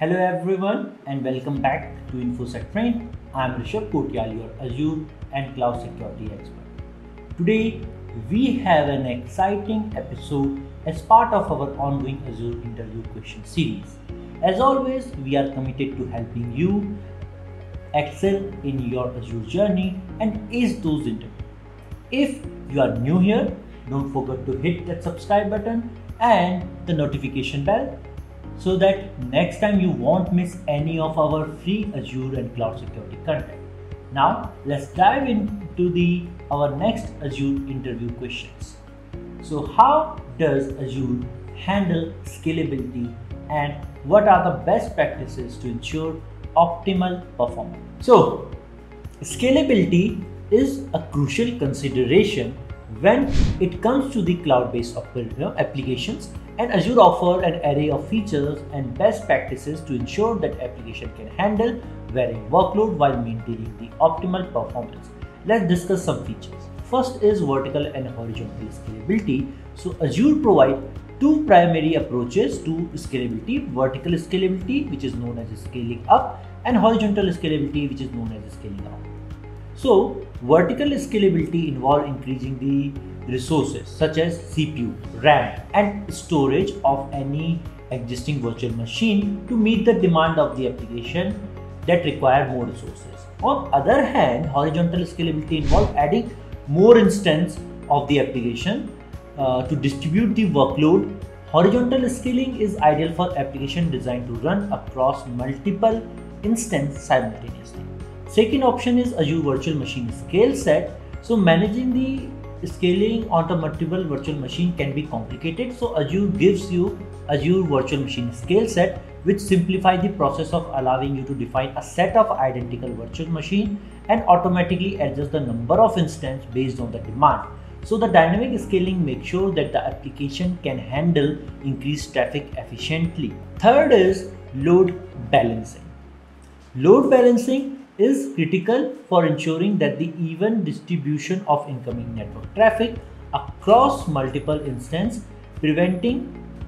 Hello everyone and welcome back to InfoSec Train. I am Rishabh Kotiyal, your Azure and Cloud Security expert. Today we have an exciting episode as part of our ongoing Azure interview question series. As always, we are committed to helping you excel in your Azure journey and ace those interviews. If you are new here, don't forget to hit that subscribe button and the notification bell so that next time you won't miss any of our free Azure and cloud security content. Now let's dive into the our next Azure interview questions. So how does Azure handle scalability and what are the best practices to ensure optimal performance? So scalability is a crucial consideration when it comes to the cloud-based applications and Azure offer an array of features and best practices to ensure that application can handle varying workload while maintaining the optimal performance. Let's discuss some features. First is vertical and horizontal scalability. So Azure provide two primary approaches to scalability, vertical scalability which is known as scaling up and horizontal scalability which is known as scaling down. So vertical scalability involve increasing the resources such as CPU, RAM and storage of any existing virtual machine to meet the demand of the application that require more resources. On other hand, horizontal scalability involves adding more instance of the application uh, to distribute the workload. Horizontal scaling is ideal for application designed to run across multiple instances simultaneously. Second option is Azure Virtual Machine Scale Set. So managing the scaling onto multiple virtual machine can be complicated. So Azure gives you Azure Virtual Machine Scale Set which simplify the process of allowing you to define a set of identical virtual machine and automatically adjust the number of instances based on the demand. So the dynamic scaling makes sure that the application can handle increased traffic efficiently. Third is load balancing. Load balancing is critical for ensuring that the even distribution of incoming network traffic across multiple instances preventing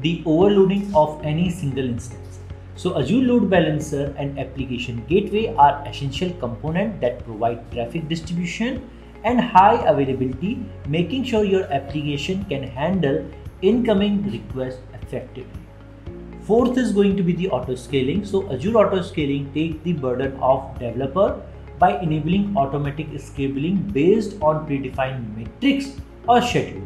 the overloading of any single instance. So Azure Load Balancer and Application Gateway are essential components that provide traffic distribution and high availability, making sure your application can handle incoming requests effectively. Fourth is going to be the auto scaling. So Azure auto scaling take the burden of developer by enabling automatic scaling based on predefined metrics or schedule.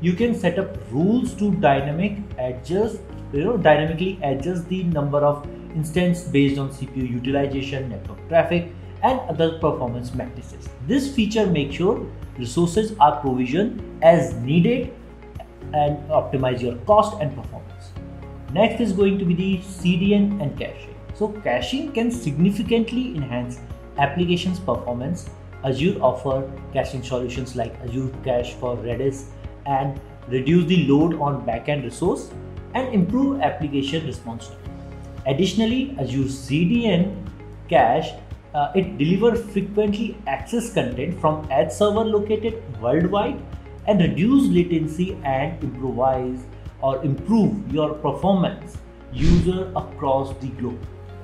You can set up rules to dynamic adjust, you know, dynamically adjust the number of instance based on CPU utilization, network traffic, and other performance matrices. This feature makes sure resources are provisioned as needed and optimize your cost and performance. Next is going to be the CDN and caching. So caching can significantly enhance applications performance. Azure offer caching solutions like Azure Cache for Redis and reduce the load on backend resource and improve application response time. Additionally, Azure CDN cache uh, it delivers frequently access content from edge server located worldwide and reduce latency and improvise or improve your performance user across the globe.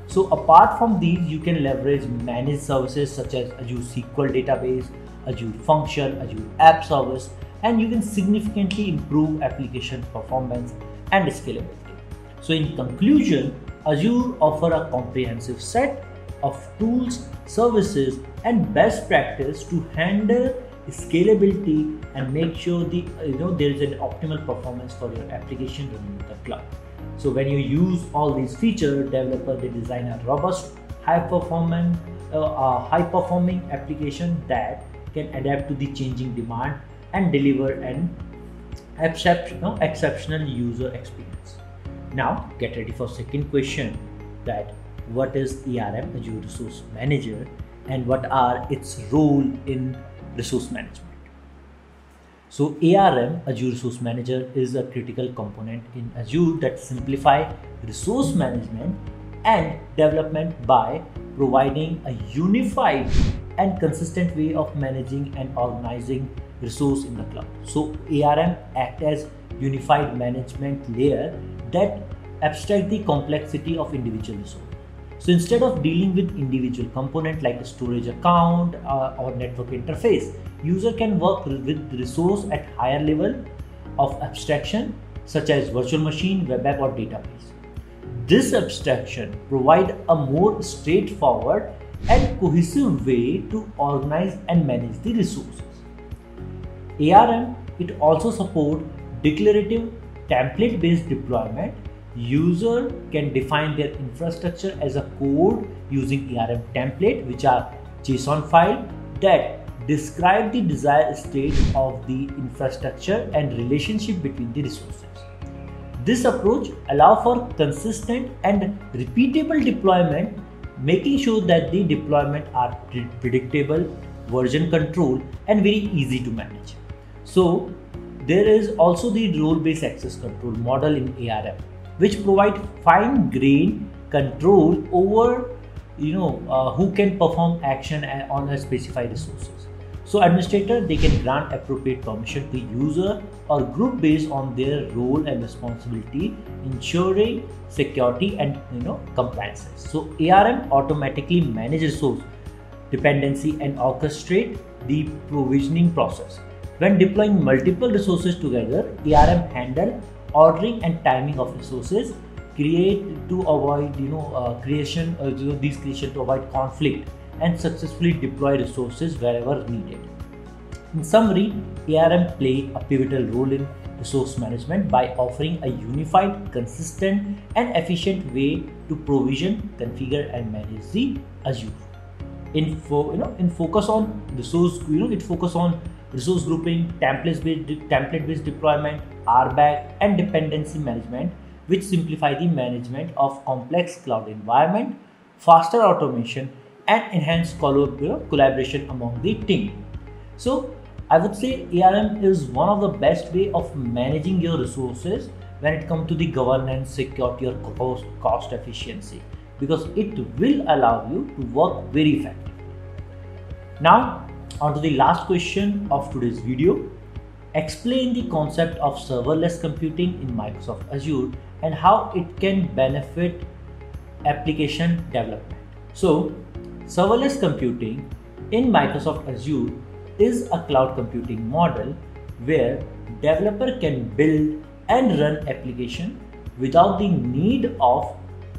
So apart from these, you can leverage managed services such as Azure SQL database, Azure Function, Azure App Service, and you can significantly improve application performance and scalability. So in conclusion, Azure offer a comprehensive set of tools, services, and best practice to handle scalability and make sure the you know there is an optimal performance for your application running in the cloud. So when you use all these features developer they design a robust high performance uh, uh, high performing application that can adapt to the changing demand and deliver an exceptional, exceptional user experience. Now get ready for second question that what is erm Azure Resource Manager and what are its role in resource management. So ARM, Azure Resource Manager, is a critical component in Azure that simplify resource management and development by providing a unified and consistent way of managing and organizing resource in the cloud. So ARM act as unified management layer that abstract the complexity of individual resource. So instead of dealing with individual component like a storage account uh, or network interface, user can work with resource at higher level of abstraction such as virtual machine, web app or database. This abstraction provide a more straightforward and cohesive way to organize and manage the resources. ARM it also support declarative template based deployment user can define their infrastructure as a code using ARM template which are JSON file that describe the desired state of the infrastructure and relationship between the resources. This approach allows for consistent and repeatable deployment, making sure that the deployment are predictable, version control, and very easy to manage. So, there is also the role-based access control model in ARM which provide fine grained control over you know uh, who can perform action on a specified resources. So administrator they can grant appropriate permission to user or group based on their role and responsibility ensuring security and you know compliances. So arm automatically manages resource dependency and orchestrate the provisioning process. When deploying multiple resources together arm handle ordering and timing of resources create to avoid you know uh, creation uh, you know, these creation to avoid conflict and successfully deploy resources wherever needed. In summary arm play a pivotal role in resource management by offering a unified consistent and efficient way to provision configure and manage the azure. In fo- you know in focus on resource you know it focus on resource grouping template based template based deployment RBAC, and dependency management, which simplify the management of complex cloud environment, faster automation, and enhance collaboration among the team. So, I would say ARM is one of the best way of managing your resources when it comes to the governance, security, or cost, cost efficiency because it will allow you to work very effectively. Now, on to the last question of today's video explain the concept of serverless computing in Microsoft Azure and how it can benefit application development. So, serverless computing in Microsoft Azure is a cloud computing model where developer can build and run application without the need of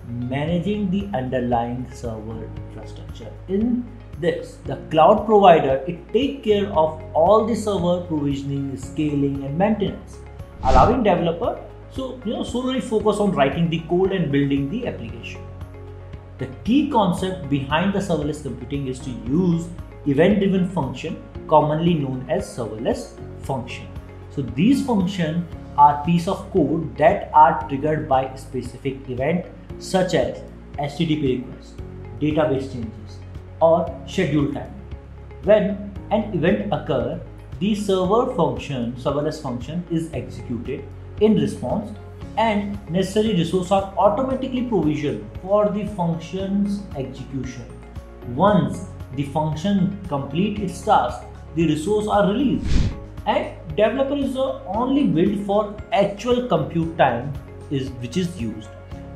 managing the underlying server infrastructure in this. The cloud provider it take care of all the server provisioning scaling and maintenance allowing developer so you know solely focus on writing the code and building the application. The key concept behind the serverless computing is to use event driven function commonly known as serverless function. So these functions are piece of code that are triggered by specific event such as http request database changes or schedule time. When an event occurs, the server function, serverless function is executed in response and necessary resources are automatically provisioned for the function's execution. Once the function complete its task, the resources are released and developer is only built for actual compute time is which is used.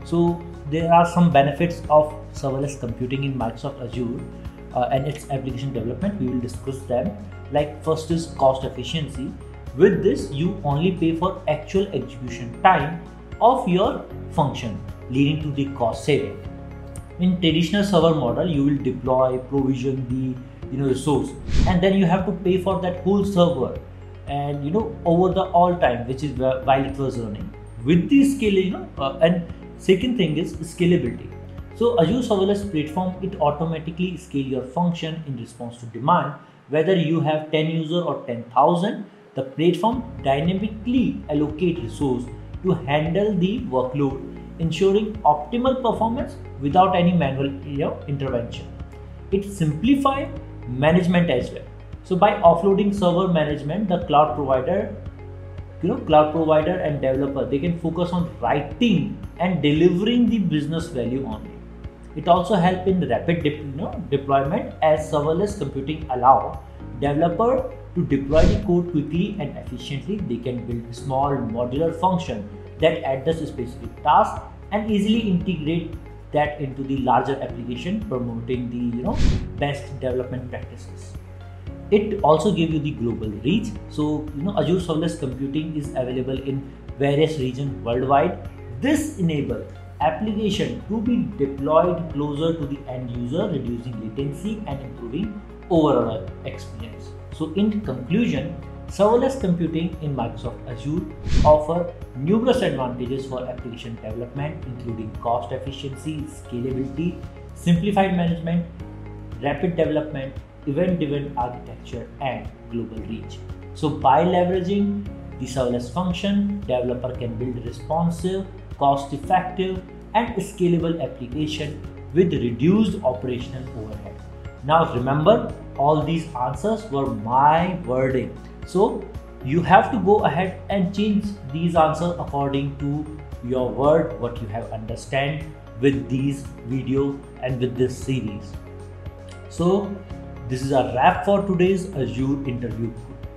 So there are some benefits of serverless computing in Microsoft Azure uh, and its application development. We will discuss them. Like first is cost efficiency. With this, you only pay for actual execution time of your function, leading to the cost saving. In traditional server model, you will deploy, provision the you know resource, and then you have to pay for that whole server, and you know over the all time, which is while it was running. With the scale, you know, uh, and second thing is scalability so Azure Serverless Platform, it automatically scale your function in response to demand. Whether you have 10 user or 10,000, the platform dynamically allocate resource to handle the workload, ensuring optimal performance without any manual intervention. It simplify management as well. So by offloading server management, the cloud provider, you know, cloud provider and developer, they can focus on writing and delivering the business value only. It also helps in rapid de- you know, deployment as serverless computing allow developer to deploy the code quickly and efficiently. They can build small modular function that address specific tasks and easily integrate that into the larger application promoting the you know best development practices. It also gives you the global reach. So you know azure serverless computing is available in various regions worldwide. This enables application to be deployed closer to the end user reducing latency and improving overall experience so in conclusion Serverless computing in Microsoft Azure offer numerous advantages for application development including cost efficiency, scalability, simplified management, rapid development, event-driven architecture and global reach. So by leveraging the serverless function, developer can build responsive, cost-effective and scalable application with reduced operational overhead. Now remember, all these answers were my wording so you have to go ahead and change these answers according to your word, what you have understand with these video and with this series. So this is a wrap for today's Azure interview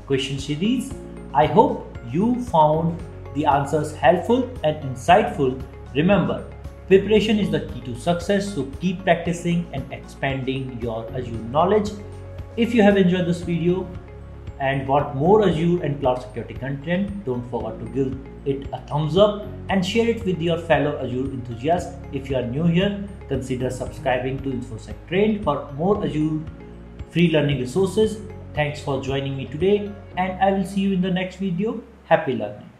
question series. I hope you found the answers helpful and insightful. Remember, preparation is the key to success, so keep practicing and expanding your Azure knowledge. If you have enjoyed this video, and want more Azure and cloud security content, don't forget to give it a thumbs up and share it with your fellow Azure enthusiasts. If you are new here, consider subscribing to InfoSec Train for more Azure free learning resources. Thanks for joining me today and I will see you in the next video. Happy learning.